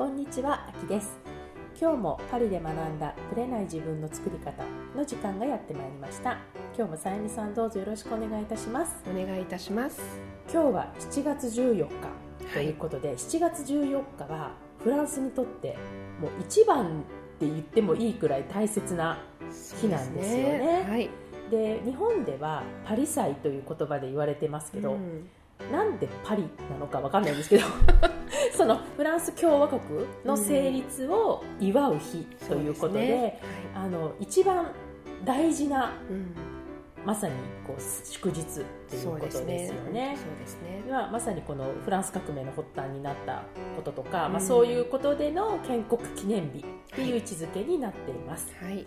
こんにちは、あきです。今日もパリで学んだブレない自分の作り方の時間がやってまいりました。今日もさゆみさんどうぞよろしくお願いいたします。お願いいたします。今日は7月14日ということで、はい、7月14日はフランスにとってもう一番って言ってもいいくらい大切な日なんですよね。で、ね。はい、日本ではパリ祭という言葉で言われてますけど、うんなんでパリなのかわかんないんですけど そのフランス共和国の成立を祝う日ということでうんでね。はい、あの一番大事な、うん、まさにこう祝日ということですよね。そうですね。まあ、まさにこのフランス革命の発端になったこととか、うん、まあ、そういうことでの建国記念日という位置づけになっています。はい、はい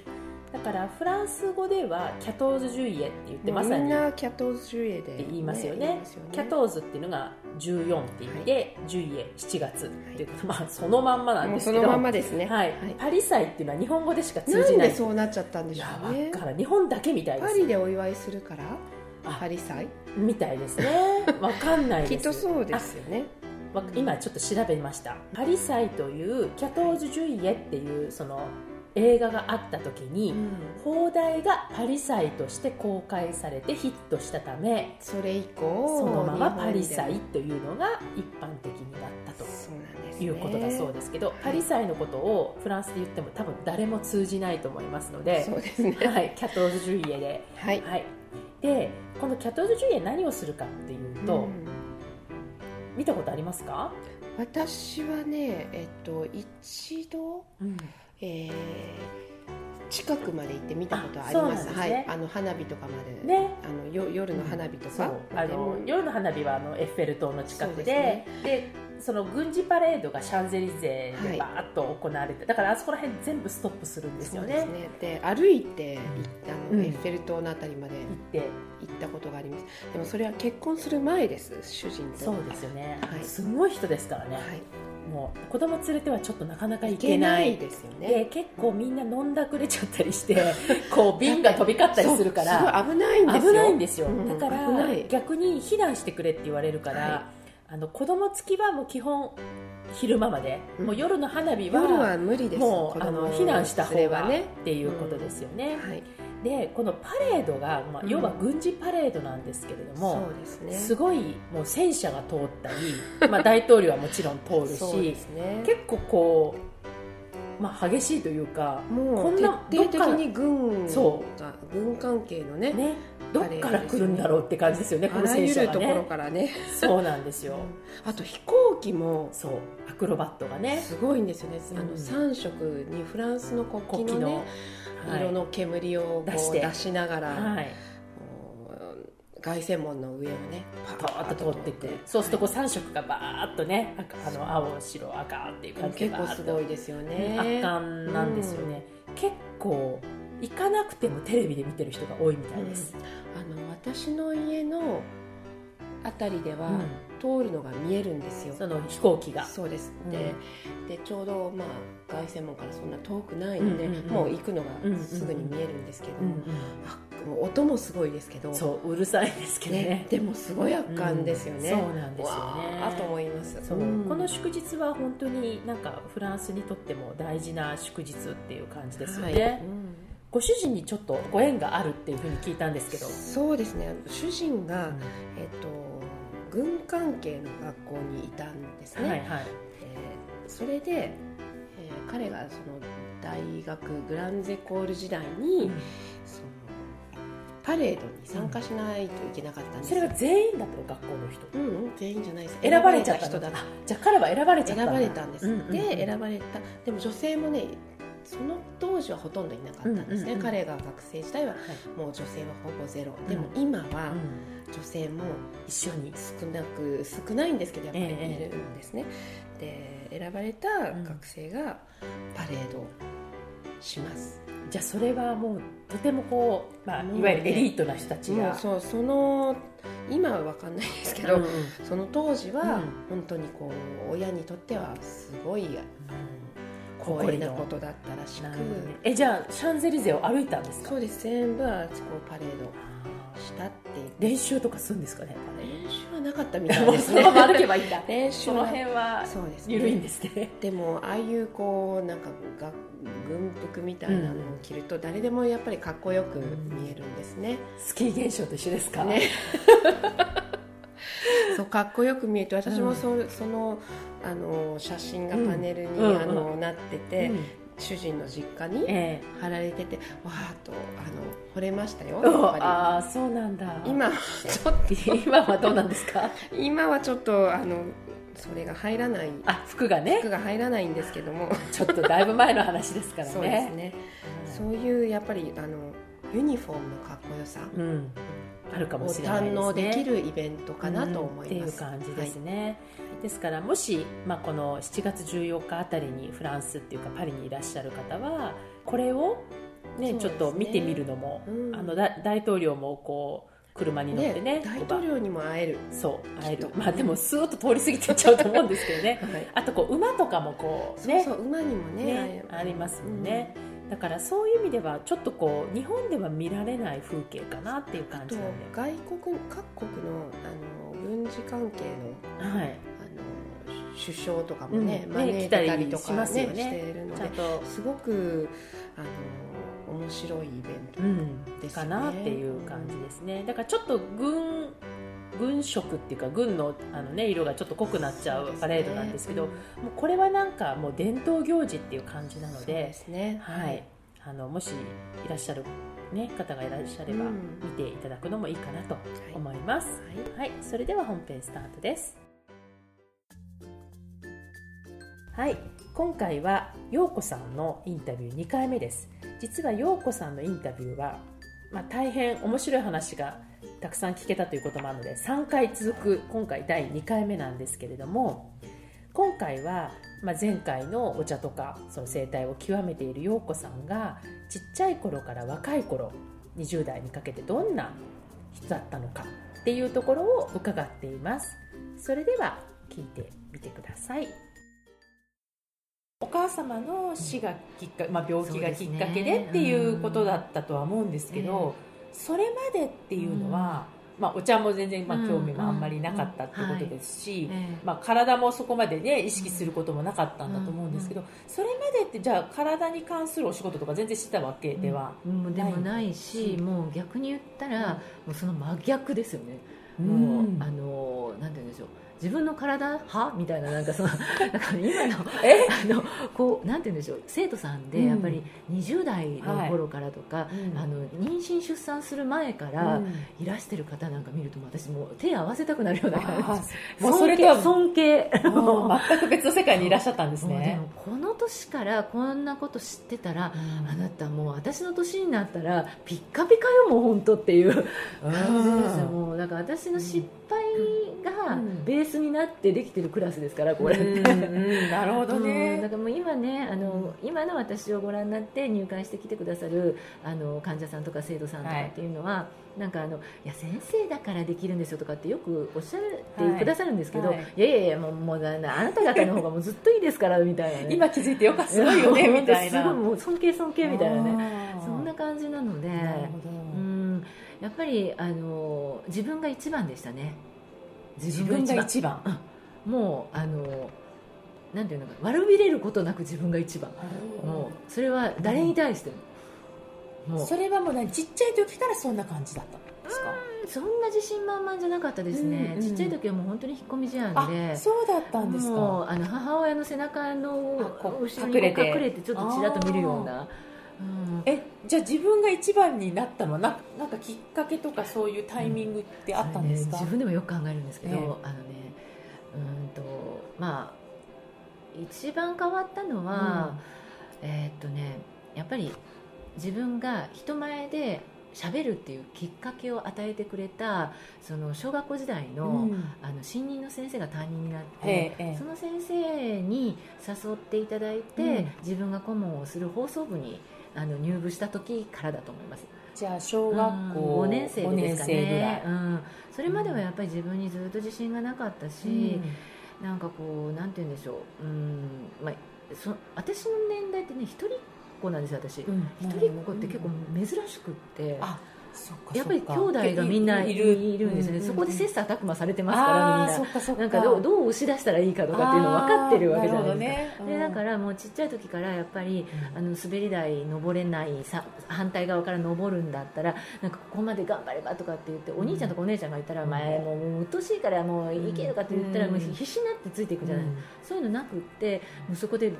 だからフランス語ではキャトーズ・ジュイエって言ってまさにみんなキャトーズ・ジュイエで、言いますよね、ね、キャトーズっていうのが14って意味で、はい、ジュイエ7月っていうまあそのまんまなんですけど。そのまんまですね、はい、はい、パリ祭っていうのは日本語でしか通じない。でそうなっちゃったんでしょうね。だから日本だけみたいですパリでお祝いするからパリ祭？みたいですね。わかんないです。きっとそうですよね。今ちょっと調べました。パリ祭というキャトーズ・ジュイエっていうその映画があった時に、うん、放題がパリ祭として公開されてヒットしたためそれ以降そのままパリ祭というのが一般的になったということだそうですけど、パリ祭のことをフランスで言っても多分誰も通じないと思いますのでそうですね、はい、キャトーズ・ジュイエで、はい、はい、でこのキャトーズ・ジュイエ何をするかっていうと、うん、見たことありますか？私はねえっと一度、うんえー、近くまで行って見たことあります。すね、はい、あの花火とかまで、ね、あのよ夜の花火とか、う。ん、あの夜の花火はあのエッフェル塔の近くで、ね、でその軍事パレードがシャンゼリゼでバーッと行われて、はい、だからあそこら辺全部ストップするんですよね。で、ね、歩いてあの、うん、エッフェル塔のあたりまで行って。行ったことがあります。でもそれは結婚する前です、主人と。そうですよね。はい、すごい人ですからね。はいもう子供連れてはちょっとなかなか行けない。ですよね。で結構みんな飲んだくれちゃったりして こう瓶が飛び交ったりするから。危ないんですよ。危ないんですよ、だから逆に避難してくれって言われるから、はい、あの子供付きはもう基本昼間まで、もう夜の花火は夜は無理です。もうあの避難した方がね。っていうことですよね、うん、はいでこのパレードが、まあ、要は軍事パレードなんですけれども、そうですね、すごいもう戦車が通ったり、まあ、大統領はもちろん通るし、ね、結構こう、まあ、激しいというかもうこんな徹底的に軍そう。軍関係のねねどっから来るんだろうって感じですよね、この戦車が、ね、ところからね。そうなんですよ、うん、あと飛行機もそうアクロバットがね。すごいんですよね、あの3色にフランスの国旗のね色の煙を出して。出しながら、はい、凱旋門の上をねパーッと通っていくそうするとこう3色がバーッとねあの青白赤っていう感じで結構すごいですよね。圧巻なんですよね、うん、結構行かなくてもテレビで見てる人が多いみたいです、うん、あの私の家の辺りでは、通るのが見えるんですよ。その飛行機が。そうです。で,、でちょうど、まあ、凱旋門からそんな遠くないので、もう行くのがすぐに見えるんですけど、もう音もすごいですけど。そううるさいですけどね、ね、でもすごい圧巻ですよね、そうなんですよね。あと思います。そう、この祝日は本当になんかフランスにとっても大事な祝日っていう感じですよね、はい。ご主人にちょっとご縁があるっていうふうに聞いたんですけど。そうですね。主人が、えっ、と軍関係の学校にいたんですね、はいはい、えー、それで、えー、彼がその大学グランゼコール時代に、うん、そのパレードに参加しないといけなかったんです、うん、それは全員だったの学校の人。うん、全員じゃないです。選ばれちゃった人だ。じゃあ彼は選ばれちゃった選ばれたんです、うんうんうん、で選ばれた。でも女性もねその当時はほとんどいなかったんですね、彼が学生時代はもう女性はほぼゼロ、でも今は女性も一緒に少なく少ないんですけどやっぱりいるんですね、えー、で選ばれた学生がパレードします、うん、じゃあそれはもうとてもこう、まあ、いわゆるエリートな人たちが、そうその今は分かんないですけど、その当時は本当にこう親にとってはすごい、うん光栄なことだったらしく、ね、えじゃあシャンゼリゼを歩いたんですか？そうです。全部はこうパレードししたって練習とかするんですかね練習はなかったみたいですね。歩けばいいんだ。練習その辺はそうです、ね、緩いんですね。でもああいうこうなんかが軍服みたいなのを着ると誰でもやっぱりかっこよく見えるんですね、スキー現象と一緒ですか？ね。そうかっこよく見えて私もそ,、そのあの写真がパネルに、あのなってて、主人の実家に貼られてて、わーっとあの惚れましたよああそうなんだ。今ちょっと。今はどうなんですか？今はちょっとあのそれが入らない。あ服がね。服が入らないんですけども。ちょっとだいぶ前の話ですからね。そうですね、そういうやっぱりあのユニフォームのかっこよさ、うん、あるかもしれないですね。堪能できるイベントかなと思います、っていう感じですね、はい。ですからもし、まあ、この7月14日あたりにフランスっていうかパリにいらっしゃる方はこれをね、ね。ちょっと見てみるのも、うん、あの大統領もこう車に乗ってね、ね、大統領にも会える。そう会える。まあでもスーッと通り過ぎていっちゃうと思うんですけどね、はい、あとこう馬とかもこうね馬にもね、ね、ありますもんね、うん、だからそういう意味ではちょっとこう日本では見られない風景かなっていう感じなんで。外国各国のあの軍事関係の,、はい、首相とかもね、うん、招いたりとかね、ね。しているのですごくあの面白いイベントね。うん、かなっていう感じですね。だからちょっと軍軍色っていうか軍のあの、ね、色がちょっと濃くなっちゃうパレードなんですけど、ねうん、もうこれはなんかもう伝統行事っていう感じなのでですね、はい、あのもしいらっしゃる、ね、方がいらっしゃれば見ていただくのもいいかなと思います、はい、はい、それでは本編スタートです。はい。今回は陽子さんのインタビュー2回目です。実は陽子さんのインタビューは、まあ、大変面白い話がたくさん聞けたということもあるので3回続く今回第2回目なんですけれども今回は、まあ、前回のお茶とかその生態を極めている陽子さんがちっちゃい頃から若い頃20代にかけてどんな人だったのかっていうところを伺っています。それでは聞いてみてください。お母様の死がきっか、まあ、病気がきっかけでっていうことだったとは思うんですけど、それまでっていうのは、まあ、お茶も全然まあ興味もあんまりなかったってことですし、まあ、体もそこまで、ね、意識することもなかったんだと思うんですけど、それまでってじゃあ体に関するお仕事とか全然してたわけではでもないしもう逆に言ったら、もうその真逆ですよね。もう、あのなんて言うんでしょう自分の体はみたいななんかその なんか今のあのこうなんて言うんでしょう。生徒さんでやっぱり20代の頃からとか、はい、あの妊娠出産する前からいらしてる方なんか見ると私もう手合わせたくなるような感じ。もうそれと尊敬。全く別の世界にいらっしゃったんですね。この年からこんなこと知ってたら、うん、あなたもう私の年になったらピッカピカよもう本当っていう感じですもうだから私の失敗がベースになってできてるクラスですからこれ。なるほどね、だからもう今ねあの今の私をご覧になって入会してきてくださるあの患者さんとか生徒さんとかっていうのは、はい、なんかあのいや先生だからできるんですよとかってよくおっしゃってくださるんですけど、はい。はい、いやいやいやもうもうあなた方の方がもうずっといいですからみたいな、ね、今気づいてよかったすごいよねみたいな。すごいもう尊敬尊敬みたいなね。そんな感じなので。うん。やっぱりあの自分が一番でしたね自分が一番。もうあのなんていうのか悪びれることなく自分が一番。もうそれは誰に対しても、もう。それはもう何ちっちゃい時からそんな感じだったんですか？そんな自信満々じゃなかったですね、うんうん、ちっちゃい時はもう本当に引っ込み思案で。そうだったんですか。あの母親の背中の後ろに隠れてちょっとちらっと見るようなうん、えじゃあ自分が一番になったの？はななんかきっかけとかそういうタイミングってあったんですか、うんね、自分でもよく考えるんですけど、えー、あのねうんとまあ一番変わったのは、うん、えー、っとねやっぱり自分が人前で喋るっていうきっかけを与えてくれたその小学校時代の,、うん、あの新任の先生が担任になって、その先生に誘っていただいて、うん、自分が顧問をする放送部にあの入部した時からだと思います。じゃあ小学校、5年生ですかね、うん、それまではやっぱり自分にずっと自信がなかったし、うん、なんかこうなんて言うんでしょう、うん。まあ、そ私の年代ってね一人っ子なんですよ私、うん、一人っ子って結構珍しくって、あやっぱり兄弟がみんないる。いるんですね、そこで切磋琢磨されてますからみんな。なんかどうどう押し出したらいいかとかっていうの分かってるわけじゃないですか、ね、でだからもうちっちゃい時からやっぱり、あの滑り台登れないさ反対側から登るんだったらなんかここまで頑張ればとかって言ってお兄ちゃんとかお姉ちゃんがいたら、前もううっとしいからもういけるかって言ったら、もう必死になってついていくじゃない、そういうのなくってもうそこでう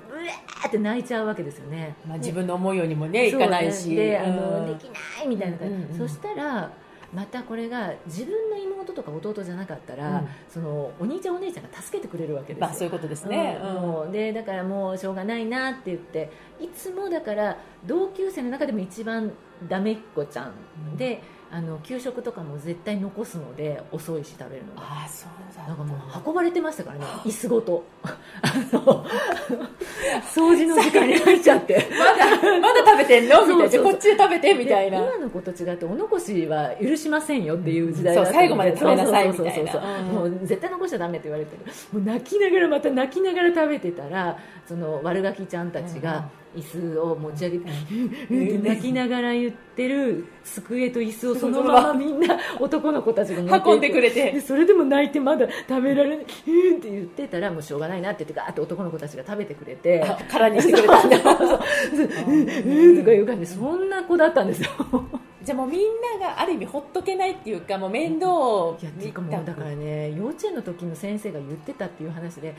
えって泣いちゃうわけですよね、まあ、自分の思うようにもねいかないし、であのできないみたいな感じ、そしたらまたこれが自分の妹とか弟じゃなかったら、うん、そのお兄ちゃんお姉ちゃんが助けてくれるわけですよ、まあ、そういうことですね、うん、もうでだからもうしょうがないなって言っていつもだから同級生の中でも一番ダメっ子ちゃん。で、あの給食とかも絶対残すので遅いし食べるのが。あそうだなんかもう運ばれてましたからね。椅子ごと。掃除の時間に入っちゃって。まだまだ食べてんの？みたいな。こっちで食べてみたいな。今の子と違ってお残しは許しませんよっていう時代だった、うん、最後まで食べなさいみたいな。もう絶対残しちゃダメって言われてる。もう泣きながらまた泣きながら食べてたらその悪ガキちゃんたちが、うん椅子を持ち上げて、うん、泣きながら言ってる机と椅子をそのままみんな男の子たちが運んでくれて。それでも泣いてまだ食べられない、うんって言ってたらもうしょうがないなって言ってガーって男の子たちが食べてくれて空にしてくれたんだ。うんうんとかいう感じでそんな子だったんですよ。じゃあもうみんながある意味ほっとけないっていうかもう面倒をいやっていうかもうだからね幼稚園の時の先生が言ってたっていう話で、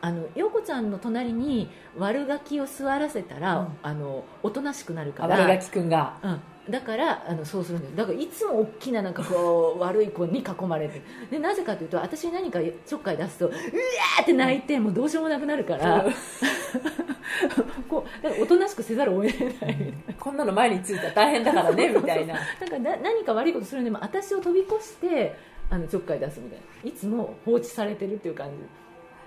あの陽子ちゃんの隣に悪ガキを座らせたら、うん、あのおとなしくなるから悪ガキくんが、うん、だからあのそうするんです。だからいつも大きななんかこう 悪い子に囲まれてでなぜかというと私に何かちょっかい出すとうわーって泣いて、もうどうしようもなくなるから、こうだからおとなしくせざるを得ない、こんなの前についたら大変だからね みたいな。なんかな何か悪いことするんでも私を飛び越してあのちょっかい出すみたいな。いつも放置されてるっていう感じ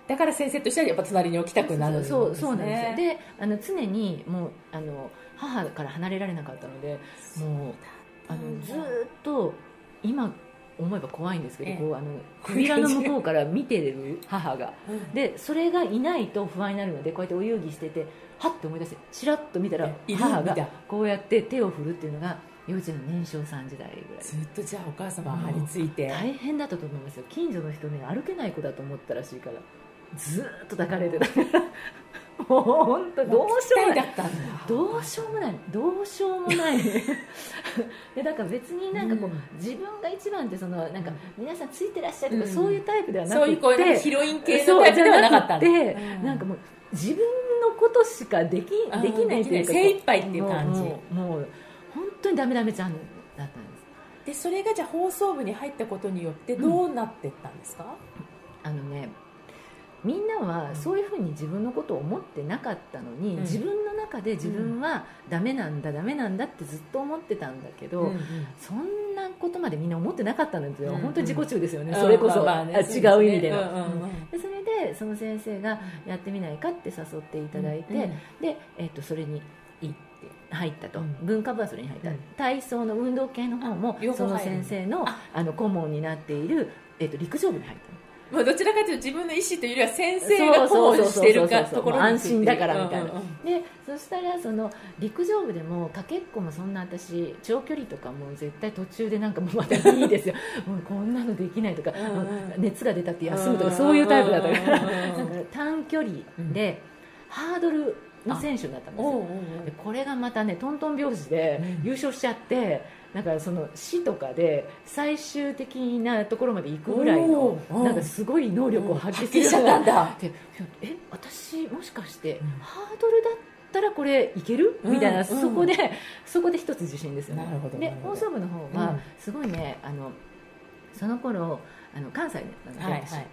だから先生としてはやっぱ隣に置きたくなるね、そうそうなんですであの常にもうあの母から離れられなかったのでもうあのずっと今思えば怖いんですけど、こうあの扉の向こうから見てる母が、でそれがいないと不安になるのでこうやってお遊戯しててはって思い出してちらっと見たら母がこうやって手を振るっていうのが幼稚園の年少さん時代ぐらい。ずっとじゃあお母様張り付いて。大変だったと思いますよ。近所の人ね歩けない子だと思ったらしいからずっと抱かれてたもう本当どうしようもない。どうしようもない。どうしようもない。でだから別になんかこう、うん、自分が一番ってそのなんか皆さんついてらっしゃるとか、うん、そういうタイプではなくて、そういうヒロイン系のタイプではなかったで、うん、なんかもう自分のことしかできできないっていうか。精一杯っていう感じ。もうもう本当にダメダメちゃんだったんです。でそれがじゃあ放送部に入ったことによってどうなっていったんですか、あのねみんなはそういうふうに自分のことを思ってなかったのに、うん、自分の中で自分はダメなんだダメなんだってずっと思ってたんだけど、うんうん、そんなことまでみんな思ってなかったんですよ、うんうん、本当に自己中ですよね、それこそ、まあね、違う意味での、でそれでその先生がやってみないかって誘っていただいて、で、えー、とそれに行って入ったと、文化部はそれに入った、体操の運動系の方もその先生のあ。の顧問になっている、えー、と陸上部に入ったまあ、どちらかというと自分の意思というよりは先生が顧問してるかところ安心だからみたいな、でそしたらその陸上部でもかけっこもそんな私長距離とかも絶対途中でなんかもうまたいいですよもうこんなのできないとか、熱が出たって休むとかそういうタイプだったからなんか短距離でハードルの選手になったんですよでこれがまたねトントン拍子で優勝しちゃって、だからその市とかで最終的なところまで行くぐらいのなんかすごい能力を発揮するんだ。え私もしかしてハードルだったらこれいける？みたいな、そこでそこで一つ自信ですよね。で放送部の方はすごいねあのその頃あの関西なんですよ、はいはい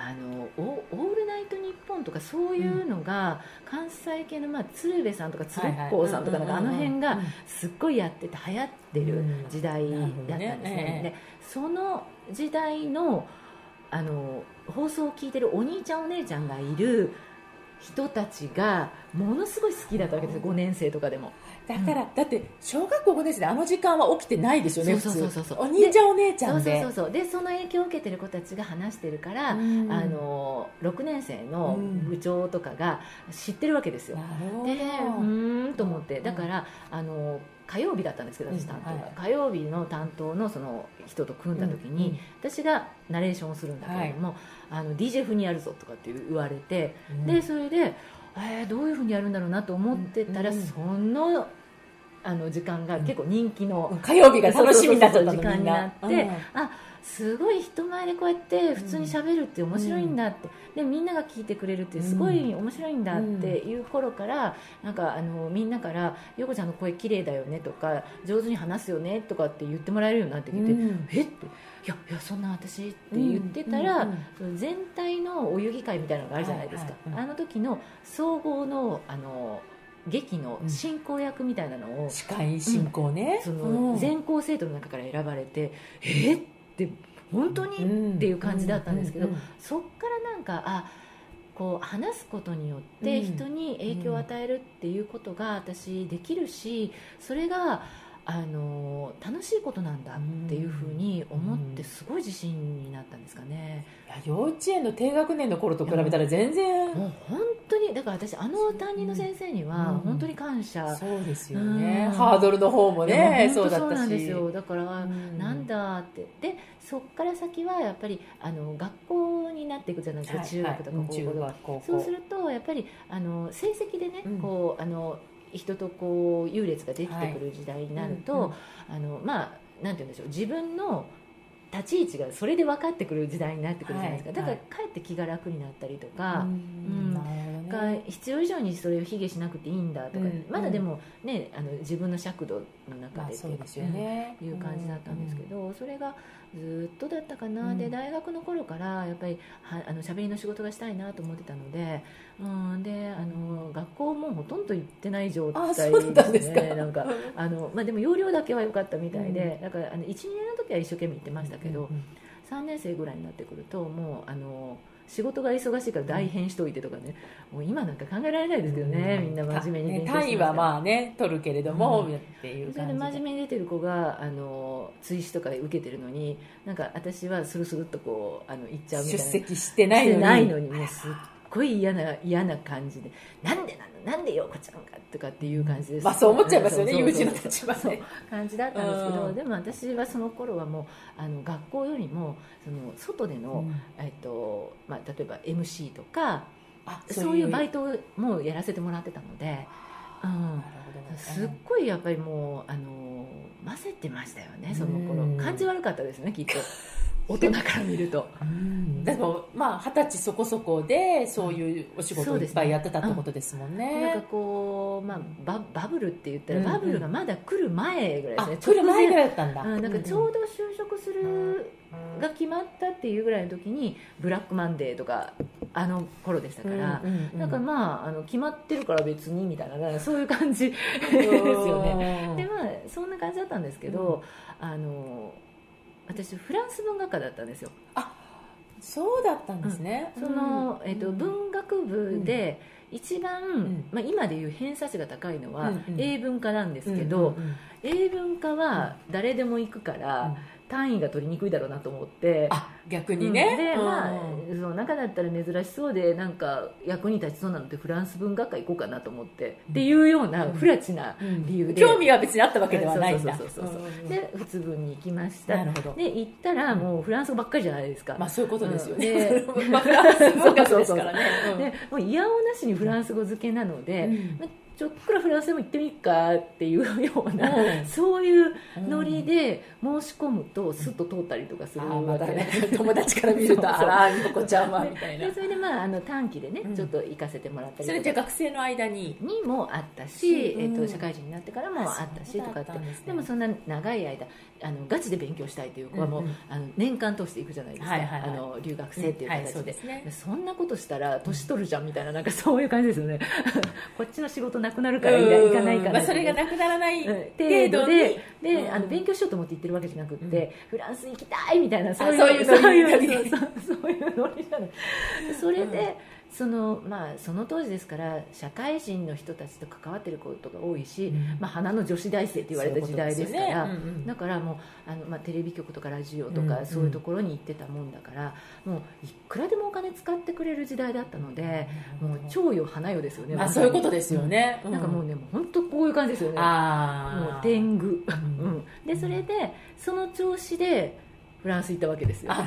あのオールナイトニッポンとかそういうのが、関西系の、まあ、鶴瓶さんとか鶴光さんとかなんかあの辺がすっごいやってて流行ってる時代だったんですね,、でその時代のあの放送を聞いてるお兄ちゃんお姉ちゃんがいる人たちがものすごい好きだったわけです5年生とかでもだから、うん、だって小学校5年生であの時間は起きてないですよねそうそうそうそうお兄ちゃんお姉ちゃんで。そうそうそうでその影響を受けてる子たちが話してるから、うん、あの6年生の部長とかが知ってるわけですよ、うん、でうんと思って。だから、あの火曜日だったんですけど私担当が、火曜日の担当のその人と組んだ時に、私がナレーションをするんだけれども、あの DJ 風にやるぞとかって言われて、でそれで、えー、どういうふうにやるんだろうなと思ってたら、そのあの時間が結構人気の、火曜日が楽しみになっちゃった時間になって、あすごい人前でこうやって普通にしゃべるって面白いんだって、でみんなが聞いてくれるってすごい面白いんだっていう頃からなんかあのみんなから「陽子ちゃんの声綺麗だよね」とか「上手に話すよね」とかって言ってもらえるようになってきて「えっ?」て。いやいやそんな私って言ってたら、全体のお遊戯会みたいなのがあるじゃないですか、あの時の総合のあの劇の進行役みたいなのを、司会進行ね、その全校生徒の中から選ばれてえ？っって本当に、っていう感じだったんですけど、そっからなんかあこう話すことによって人に影響を与えるっていうことが私できるしそれがあの楽しいことなんだっていうふうに思ってすごい自信になったんですかね、いや幼稚園の低学年の頃と比べたら全然。もう本当にだから私あの担任の先生には本当に感謝、そうですよね、ハードルの方もねそうだったしそうなんですよ。だから、なんだって。でそこから先はやっぱりあの学校になっていくじゃないですか、中学とか高校そうするとやっぱりあの成績でね、こうあの人とこう優劣ができてくる時代になると、あのまあなんて言うんでしょう。自分の立ち位置がそれで分かってくる時代になってくるじゃないですか、はい、だからかえって気が楽になったりとか、うんが必要以上にそれを卑下しなくていいんだとか、う。ん、まだでもねあの自分の尺度の中でっていう,、ね、いう感じだったんですけど、それがずっとだったかな、で大学の頃からやっぱりはあの喋りの仕事がしたいなと思ってたので、うん、であの学校もほとんど行ってない状態ですねなんかあの、まあ、でも容量だけは良かったみたいで、だからあの12年の時は一生懸命行ってましたけど、うんうん、3年生ぐらいになってくるともうあの。仕事が忙しいから代編しといてとかね、もう今なんか考えられないですけどね、みんな真面目に勉強して、単位はまあね取るけれども、うん、っていうそれで。真面目に出てる子があの追試とか受けてるのになんか私はスルスルっとこうあの行っちゃうみたいな。出席してないのに。ないのにもうすっごい嫌な嫌な感じで。なんでなの？なんで陽子ちゃんがとかっていう感じです、まあそう思っちゃいますよね友人の立場で感じだったんですけど、うん、でも私はその頃はもうあの学校よりもその外での、うん、えっとまあ、例えば MC とかそういうバイトもやらせてもらってたので、うん、すっごいやっぱりもうあの混ぜてましたよねその頃。感じ悪かったですねきっと。大人から見ると、うん、でもまあ二十歳そこそこでそういうお仕事をいっぱいやってたってことですもんね、うん、なんかこう、まあ、ババブルって言ったら、バブルがまだ来る前ぐらいですね。来る前ぐらいだったんだ、うん、なんかちょうど就職するが決まったっていうぐらいの時にブラックマンデーとかあの頃でしたから、なんかまああの決まってるから別にみたいなそういう感じですよね。でまあそんな感じだったんですけど、あの私フランス文学科だったんですよ。あそうだったんですね、うん、その、えーと、文学部で一番、うん、まあ、今でいう偏差値が高いのは英文科なんですけど、英文科は誰でも行くから、単位が取りにくいだろうなと思って。逆にね、で、まあその中だったら珍しそうでなんか役に立ちそうなのでフランス文学科行こうかなと思って、っていうような不らちな理由で、興味は別にあったわけではないんだ。そうそうそうそうで普通文に行きました。で行ったらもうフランス語ばっかりじゃないですか、まあそういうことですよね、で フランス文学ですからね。でもう嫌おなしにフランス語付けなので、ちょっくらフランスでも行ってみっかっていうような、うん、そういうノリで申し込むとスッと通ったりとかするわけ、ね、友達から見ると あらみこちゃんはみたいな。でそれでまああの短期でね、うん、ちょっと行かせてもらったりそれじゃ学生の間に？にもあったし、うん、えーと、社会人になってからもあったしとかって。で、ね,、もそんな長い間あのガチで勉強したいという子はもう、うんうん、あの年間通していくじゃないですか、はいはいはい、あの留学生っていう形で。はいそでね、そんなことしたら年取るじゃんみたいななんかそういう感じですよね。こっちの仕事なくなるから行かないから、まあ、それがなくならない程度でで、あの勉強しようと思って行ってるわけじゃなくて、フランス行きたいみたいなそういうそういうそういうノリじゃない。それで、そのまあ、その当時ですから社会人の人たちと関わっていることが多いし、うん、まあ、花の女子大生って言われた時代ですから、ね。うんうん、だからもうあの、まあ、テレビ局とかラジオとか、そういうところに行ってたもんだからもういくらでもお金使ってくれる時代だったので、もう超よ花よですよね、まあ、そういうことですよね、なんかもうね本当ここういう感じですよね。あもう天狗、でそれでその調子でフランス行ったわけですよ。あ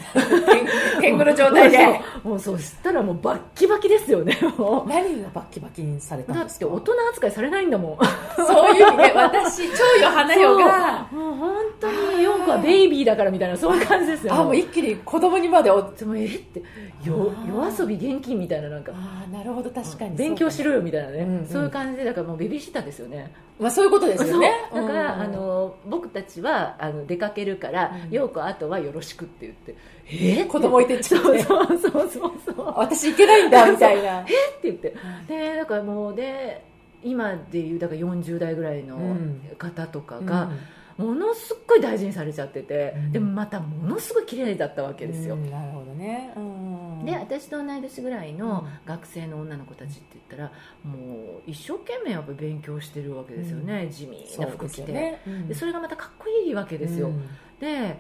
天狗の状態で。そうもうそしたらもうバッキバキですよねも何がバッキバキにされうだたんですか？って大人扱いされないんだもん。そういう意味で私超よ花よが。もう本当にヨー。コはベイビーだからみたいなそういう感じですよ。あもう一気に子供にまでおでもえってよ夜遊び現金みたいななんか。ああなるほど確かに勉強しろよみたいなね、そういう感じでだからもうベビーシッターですよね。まあそういうことですよね。だから、うんあの僕たちはあの出かけるからうん。陽子、あとはよろしくって言って。え子供置いてっちゃってそうそうそうそうそう私行けないんだみたいな。って言って。でだからもうで今でいうだから40代ぐらいのうん方とかうん。が、ものすっごい大事にされちゃってて、うん。でもまたものすごい綺麗だったわけですよ、うんなるほどね。うん。で私と同い年ぐらいのうん。学生の女の子たちって言ったらもう一生懸命やっぱ勉強してるわけですよね、地味な服着て。よね。うん。でそれがまたかっこいいわけですよ、うん。で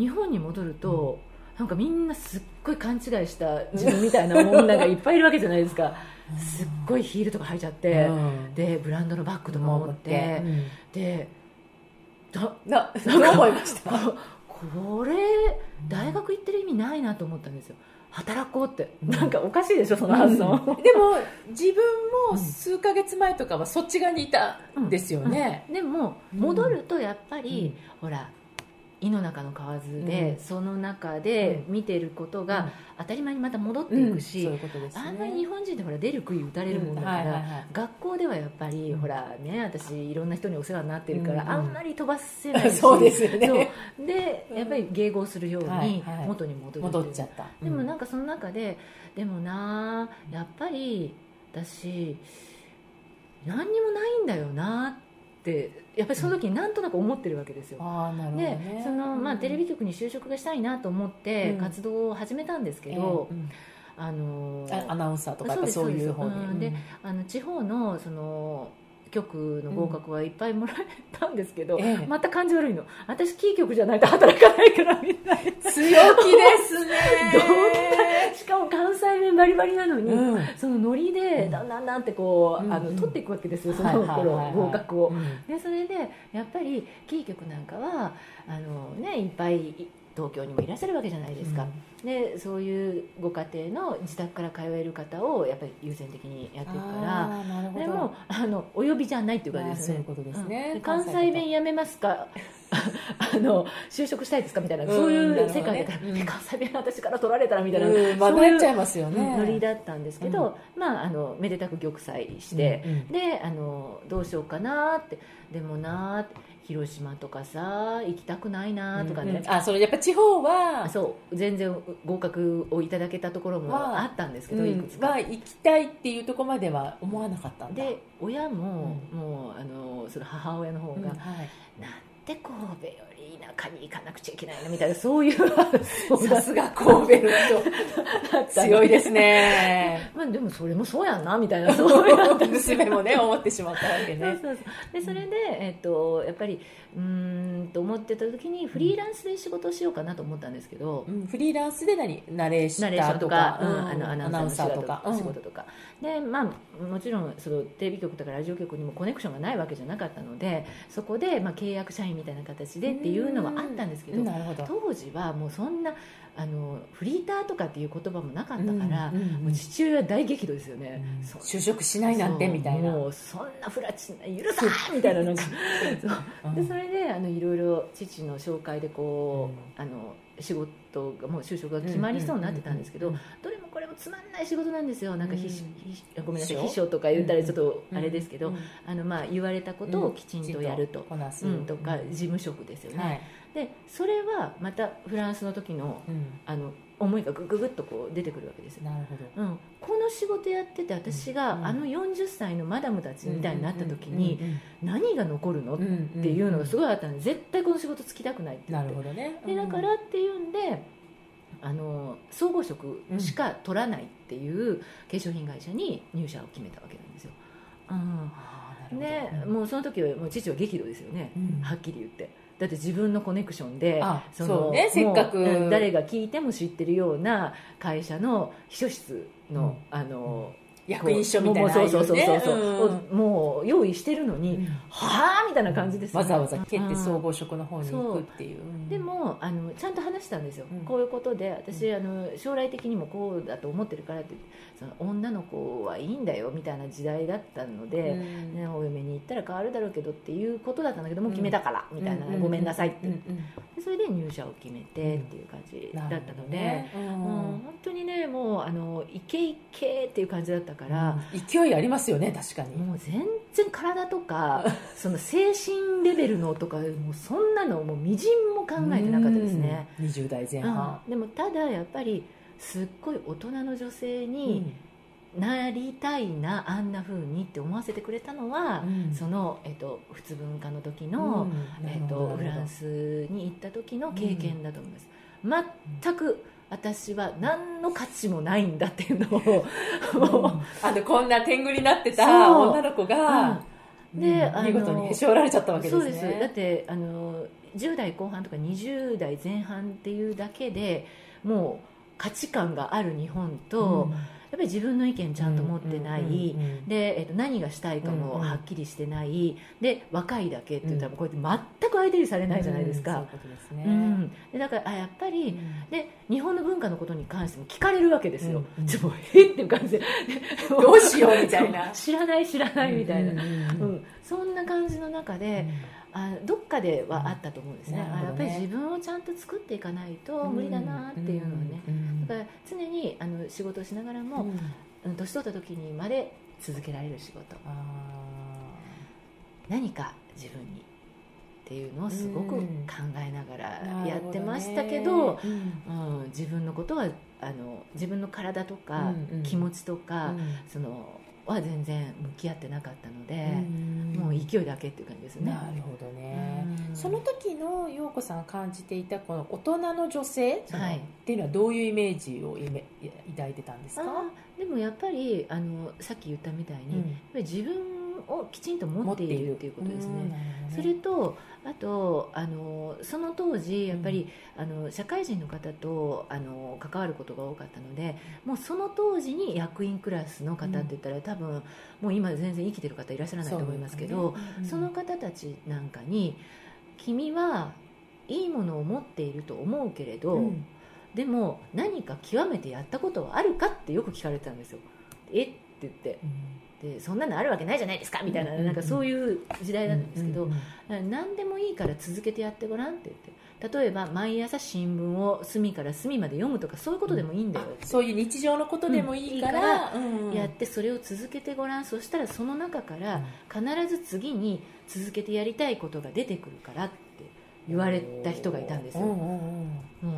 日本に戻ると、なんかみんなすっごい勘違いした自分みたいな女がいっぱいいるわけじじゃないですか。すっごいヒールとか履いちゃって、うん。でブランドのバッグとか持って、うん。でだなどう思いました？これ大学行ってる意味ないなと思ったんですよ。働こうって、うん。なんかおかしいでしょその発想、でも自分も数ヶ月前とかはそっち側にいたんですよね、でもうん。戻るとやっぱり、ほら井の中の蛙で、うん。その中で見てることが当たり前にまた戻っていくし、そういうことですね。あんまり日本人ってほら出る杭打たれるもんだから、うん。はいはいはい。学校ではやっぱり、うん。ほらね私いろんな人にお世話になってるから、うんうんあんまり飛ばせないし。そうですよね。でやっぱり迎合するようはいにはい。元に戻る戻っちゃった。でもなんかその中ででもなやっぱり私何にもないんだよなってやっぱりその時になんとなく思ってるわけですよ、でね。そのまあ、テレビ局に就職がしたいなと思ってうん。活動を始めたんですけど、ええうん。あのあアナウンサーとかそそういう方に。であの地方のその局の合格はいっぱいもらえたんですけど、ええ。また感じ悪いの。私キー局じゃないと働かないからみんな強気ですね。しかも関西弁バリバリなのに、うん。そのノリでだん。だんだんってこう、うんあの取っていくわけですよそはいの頃はいはい。はい合格を。うん。でそれでやっぱりキー局なんかはあの、ね、いっぱい東京にもいらっしゃるわけじゃないですか、でそういうご家庭の自宅から通える方をやっぱり優先的にやっていくから。でもあのお呼びじゃないっていう感じです。ねあーそういうことですね。うん。で関西弁やめますか？あの就職したいですか？みたいな、うんそういう世界だから、うん。え関西弁私から取られたらみたいな、うんまあそういうなっちゃいますよね。ノリだったんですけど、まあ、あのめでたく玉砕して、うんうん。であのどうしようかなってでもな広島とかさ行きたくないなとかね、うん。うんあそれやっぱ地方はそう。全然合格をいただけたところもはあ。ったんですけど、うん。いくつか、は行きたいっていうところまでは思わなかったんだ。で親も、もうあのその母親の方が、うんはい。なんで神戸より田舎に行かなくちゃいけないのみたいなそういうさすが神戸の人。強いですね。まあでもそれもそうやんなみたいなそういう 娘もね思ってしまったわけね。そうでそれで、えっとやっぱりうーんと思ってた時にフリーランスで仕事をしようかなと思ったんですけど、うんフリーランスで何ナレーションとかか、うんあのアナウンサーとか、仕事とか。で、まあ、もちろんそのテレビ局とかラジオ局にもコネクションがないわけじゃなかったのでそこで、まあ、契約社員みたいな形でっていうのはあったんですけど当時はもうそんなあのフリーターとかっていう言葉もなかったから、もう父親は大激怒ですよね、就職しないなんてみたいな。もうそんなフラチな許さんみたいななん。かそう。でそれであのいろいろ父の紹介でこう、あの仕事がもう就職が決まりそうになってたんですけど、どれもこれもつまんない仕事なんですよ。なんか秘書、うんごめんなさい。秘書とか言ったらちょっとあれですけど、うん。あのまあ言われたことをきちんとやると、うん、とか事務職ですよね、はい。でそれはまたフランスの時のうん。あの思いがぐぐぐっとこう出てくるわけですよ。なるほど。うん、この仕事やってて私が、うん。あの40歳のマダムたちみたいになった時に、うん何が残るの、っていうのがすごいあったんで絶対この仕事つきたくないって。言なるほどね。でだからっていうんであの総合職しか取らないっていう化粧品会社に入社を決めたわけなんですよ、うん、でもうその時はもう父は激怒ですよね、うん。はっきり言ってだって自分のコネクションでそうね。せっかく。誰が聞いても知ってるような会社の秘書室の,、あの役員書みたいな、そうそうそうそうそう、うん、もう用意してるのに、うん、はあみたいな感じです、ね、わざわざ蹴って総合職の方に行くっていう、でもあのちゃんと話したんですよ、こういうことで私あの将来的にもこうだと思ってるからってその女の子はいいんだよみたいな時代だったので、ね、お嫁に行ったら変わるだろうけどっていうことだったんだけどもう決めたから、みたいな、ごめんなさいって、それで入社を決めてっていう感じだったので、ね、うん、本当にねもうあのイケイケっていう感じだったから、勢いありますよね確かに。もう全然体とか その精神レベルのとかもうそんなのもうみじんも考えてなかったですね。20代前半、うん、でもただやっぱりすっごい大人の女性に、なりたいなあんなふうにって思わせてくれたのは、うん、その、えっと、普通文化の時の、うん、えっと、フランスに行った時の経験だと思います、全く私は何の価値もないんだっていうのを、うん、あのこんな天狗になってた女の子が、で、見事にへし折られちゃったわけですね。そうです。だってあの10代後半とか20代前半っていうだけでもう価値観がある日本と、うん。やっぱり自分の意見ちゃんと持ってない、で、えー、と何がしたいかもはっきりしてない、で若いだけって言ったらこうやって全く相手にされないじゃないですか、でだからあやっぱり、で日本の文化のことに関しても聞かれるわけですよ、ちょっとえ？っていう感じで。どうしようみたいな。知らない知らないみたいな、うんそんな感じの中で、あどっかではあったと思うんですね。ね、やっぱり自分をちゃんと作っていかないと無理だなっていうのはね、常にあの仕事をしながらも、うん、年取った時にまで続けられる仕事。何か自分にっていうのをすごく考えながらやってましたけど、うん、うん、自分のことはあの自分の体とか気持ちとか、そのは全然向き合ってなかったので、もう勢いだけっていう感じですね。なるほどね。その時の陽子さん感じていたこの大人の女性、はい、っていうのはどういうイメージを抱いてたんですか？でもやっぱりあのさっき言ったみたいに、うん、自分をきちんと持っているっていうことですね。ね。それとあとあのその当時やっぱり、うん、あの社会人の方とあの関わることが多かったのでもうその当時に役員クラスの方って言ったら、うん、多分もう今全然生きてる方いらっしゃらないと思いますけどそ、ね。その方たちなんかに「君はいいものを持っていると思うけれど、でも何か極めてやったことはあるか?」ってよく聞かれてたんですよ。え？って言って。でそんなのあるわけないじゃないですかみたいななんかそういう時代なんですけど、何でもいいから続けてやってごらんって言って例えば毎朝新聞を隅から隅まで読むとかそういうことでもいいんだよ、うん、そういう日常のことでもいいから,、やってそれを続けてごらんそしたらその中から必ず次に続けてやりたいことが出てくるからって言われた人がいたんですよ、も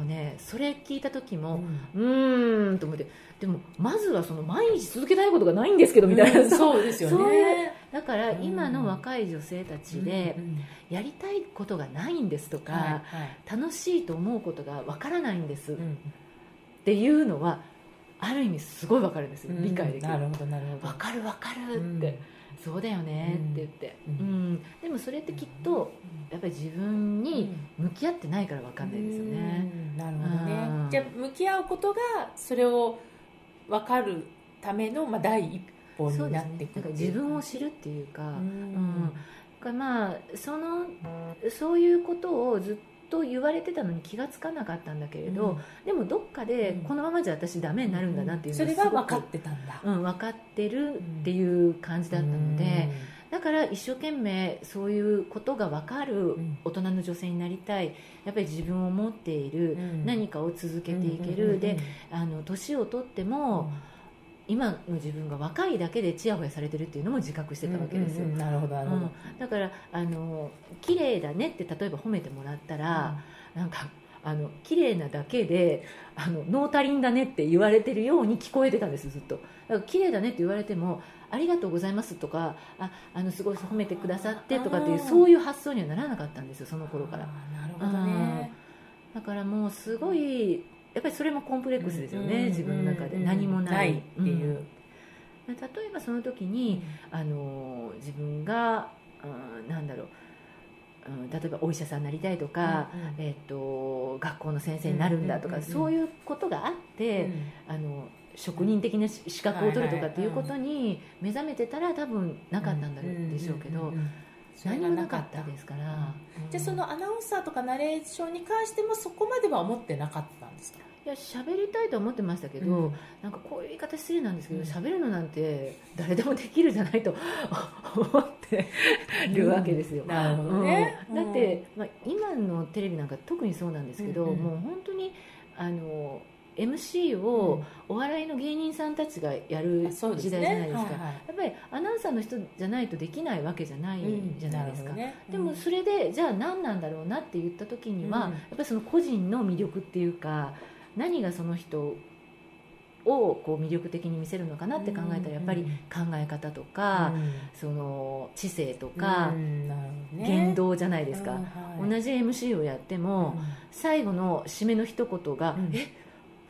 うねそれ聞いた時もうーんと思ってでもまずはその毎日続けたいことがないんですけどみたいな、うん、そうですよね。だから今の若い女性たちでやりたいことがないんですとか、楽しいと思うことがわからないんです、っていうのはある意味すごいわかるんですよ、理解できる。なるほどなるほど。わかるわかるって、そうだよねって言って、うん。でもそれってきっとやっぱり自分に向き合ってないからわかんないですよね、なるほどね。じゃあ向き合うことがそれを分かるための、まあ、第一歩になってくる、ね、自分を知るっていうか、うん。うん、まあそのそういうことをずっと言われてたのに気が付かなかったんだけれど、うん、でもどっかでこのままじゃ私ダメになるんだなっていうのが、うん、それが分かってたんだ、うん、分かってるっていう感じだったので、だから一生懸命そういうことが分かる大人の女性になりたい。やっぱり自分を持っている、何かを続けていける、であの年を取っても、今の自分が若いだけでちやほやされてるっていうのも自覚してたわけですよ、なるほどなるほど、だからあの綺麗だねって例えば褒めてもらったら、うん、なんかあの綺麗なだけであのノータリンだねって言われてるように聞こえてたんですずっと。だから綺麗だねって言われてもありがとうございますとかああのすごい褒めてくださってとかっていうそういう発想にはならなかったんですよその頃から。なるほどね。だからもうすごいやっぱりそれもコンプレックスですよね、自分の中で。何もない。っていう、例えばその時に、あの自分が、うん、なんだろう。うん、例えばお医者さんになりたいとか、うんうん、えーと、学校の先生になるんだとか、そういうことがあって、うん、あの職人的な資格を取るとかっていうことに目覚めてたら多分なかったんだろうでしょうけど。何もなかったですから、じゃあそのアナウンサーとかナレーションに関してもそこまでは思ってなかったんですか？いや喋りたいと思ってましたけど、うん、なんかこういう言い方失礼なんですけど喋、うん、るのなんて誰でもできるじゃないと思ってるわけですよ、なるほどね、だって、まあ、今のテレビなんか特にそうなんですけど、もう本当にあの MC をお笑いの芸人さんたちがやる時代じゃないですか、やっぱりアナウンサーの人じゃないとできないわけじゃないじゃないですか、うんね。うん、でもそれでじゃあ何なんだろうなって言った時には、うん、やっぱりその個人の魅力っていうか何がその人をこう魅力的に見せるのかなって考えたらやっぱり考え方とか、その知性とか、言動じゃないですか、同じ MC をやっても、最後の締めの一言が「え？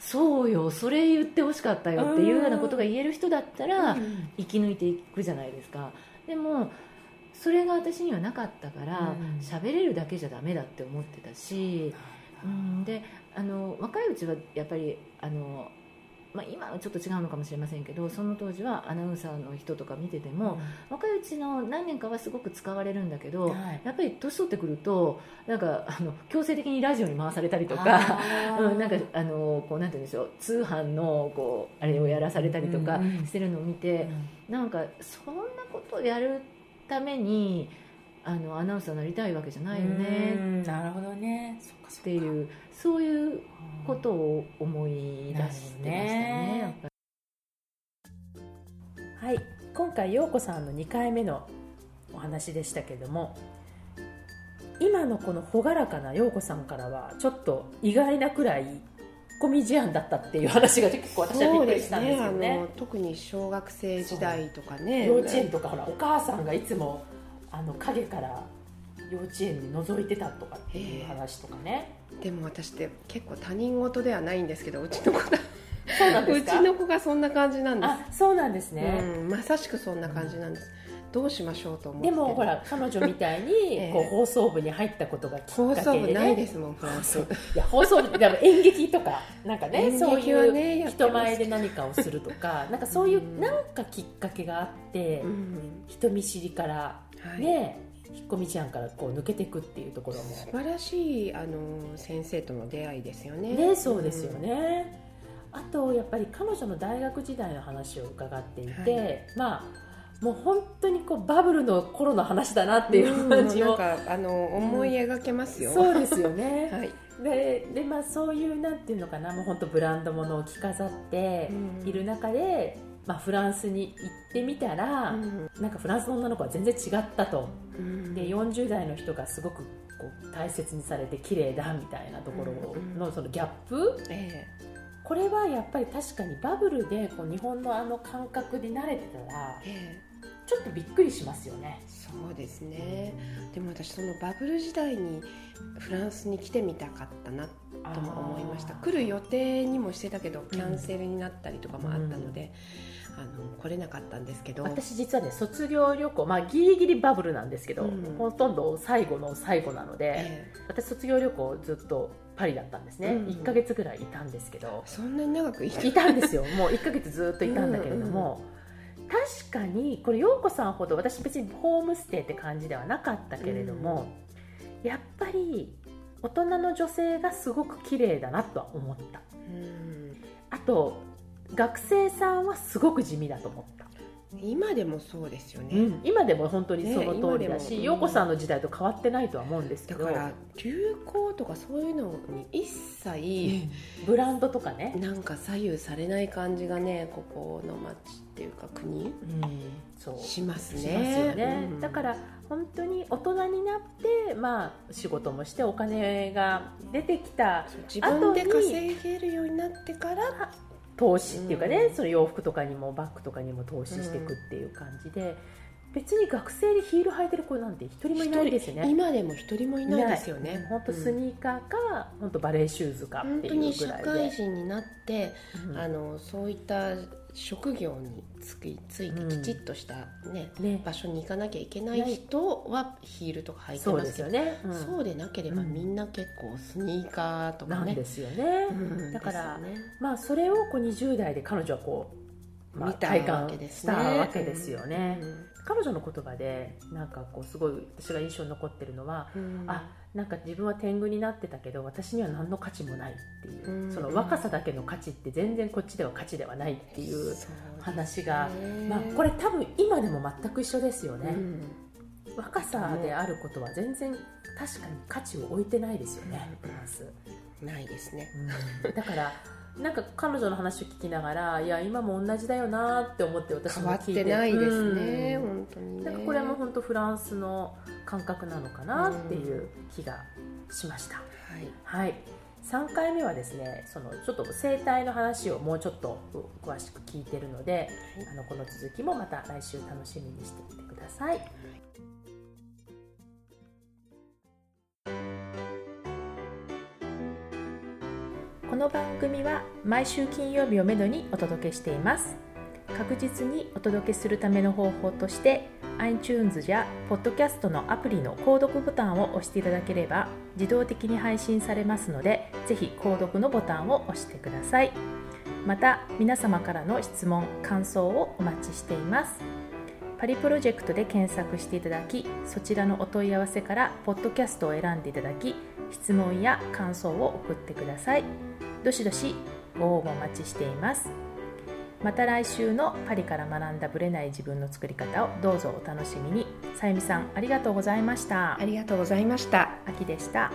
そうよそれ言ってほしかったよっていうようなことが言える人だったら生き抜いていくじゃないですか。でもそれが私にはなかったから喋、れるだけじゃダメだって思ってたし、うん、であの若いうちはやっぱりあのまあ、今はちょっと違うのかもしれませんけどその当時はアナウンサーの人とか見てても、うん、若いうちの何年かはすごく使われるんだけど、はい、やっぱり年取ってくるとなんかあの強制的にラジオに回されたりとか うん、なんかあのこうなんて言うんでしょう通販のこうあれをやらされたりとかしてるのを見て、うん、なんかそんなことをやるためにあのアナウンサーになりたいわけじゃないよね。なるほどね。っていうそういうことを思い出してましたね。はい。今回陽子さんの2回目のお話でしたけども今のこの朗らかな陽子さんからはちょっと意外なくらいコミジアンだったっていう話が結構私はびっくりしたんですよね、ね、特に小学生時代とかね。幼稚園とかほらお母さんがいつもあの影から幼稚園に覗いてたとかっていう話とかね。でも私って結構他人事ではないんですけどうちの子が。そうなんですうちの子がそんな感じなんです。あそうなんですね、うん、まさしくそんな感じなんです、どうしましょうと思って。でもほら彼女みたいに こう放送部に入ったことがきっかけで、ね、放送部ないですもんフランス。いや放送部でも演劇とかなんかねそういう人前で何かをするとかなんかそういうなんかきっかけがあって、うん、人見知りからね、はい。引っ込み思案からこう抜けていくっていうところも。素晴らしいあの先生との出会いですよね。ねそうですよね、うん、あとやっぱり彼女の大学時代の話を伺っていて、はい、まあもう本当にこうバブルの頃の話だなっていう感じを、うん、なんかあの思い描けますよ、うん、そうですよね、はい、でで、まあ、そういうなんていうのかなもう本当ブランド物を着飾っている中で、まあ、フランスに行ってみたら、うん、なんかフランスの女の子は全然違ったと、うん、で40代の人がすごくこう大切にされて綺麗だみたいなところのそのギャップ、えー、これはやっぱり確かにバブルでこう日本のあの感覚に慣れてたら、えー、ちょっとびっくりしますよね。そうですね、でも私そのバブル時代にフランスに来てみたかったなとも思いました。来る予定にもしてたけどキャンセルになったりとかもあったので、あの来れなかったんですけど。私実はね卒業旅行まあギリギリバブルなんですけど、うん、ほとんど最後の最後なので、えー、私卒業旅行ずっとパリだったんですね、うん、1か月ぐらいいたんですけど。そんなに長くいた？いたんですよ。もう1か月ずっといたんだけれども、うんうん、確かにこれ陽子さんほど私別にホームステイって感じではなかったけれども、うん、やっぱり大人の女性がすごく綺麗だなとは思った、あと学生さんはすごく地味だと思った今でもそうですよね、うん、今でも本当にその通りだし、ね、陽子さんの時代と変わってないとは思うんですけど。だから流行とかそういうのに一切、ブランドとかね。なんか左右されない感じがねここの町っていうか国、うん、そう。しますね。しますよね、うん、だから本当に大人になって、まあ、仕事もしてお金が出てきた自分で稼げるようになってから投資っていうかね、うん、その洋服とかにもバッグとかにも投資していくっていう感じで、別に学生でヒール履いてる子なんて一人もいないですよね。今でも一人もいないですよね。本当スニーカーか、本当バレーシューズかっていうぐらいで。本当に社会人になって、うん、あのそういった職業につきついてきちっとしたね、うん、ね。場所に行かなきゃいけない人はヒールとか履いてますけど、ね。うん、そうでなければみんな結構スニーカーとかね。ですよね。だから、ね、まあそれをこう20代で彼女はこう、まあ、体感したわけですよね。彼女の言葉でなんかこうすごい私が印象に残ってるのは、うん、あなんか自分は天狗になってたけど私には何の価値もないっていう、うん、その若さだけの価値って全然こっちでは価値ではないっていう話が、まあ、これ多分今でも全く一緒ですよね、うん、若さであることは全然確かに価値を置いてないですよね、うん、ないですね、だからなんか彼女の話を聞きながらいや今も同じだよなって思って私も聞いて。変わってないですね、うん、本当に、ね、なんかこれも本当フランスの感覚なのかなっていう気がしました、うん、はい、はい、3回目はですねそのちょっと生態の話をもうちょっと詳しく聞いてるので、はい、あのこの続きもまた来週楽しみにしていてくださいの番組は毎週金曜日をめどにお届けしています。確実にお届けするための方法として iTunes や Podcast のアプリの購読ボタンを押していただければ自動的に配信されますのでぜひ購読のボタンを押してください。また皆様からの質問感想をお待ちしています。パリプロジェクトで検索していただきそちらのお問い合わせからポッドキャストを選んでいただき質問や感想を送ってください。どしどしご応募お待ちしています。また来週のパリから学んだブレない自分の作り方をどうぞお楽しみに。さゆみさんありがとうございました。ありがとうございました。秋でした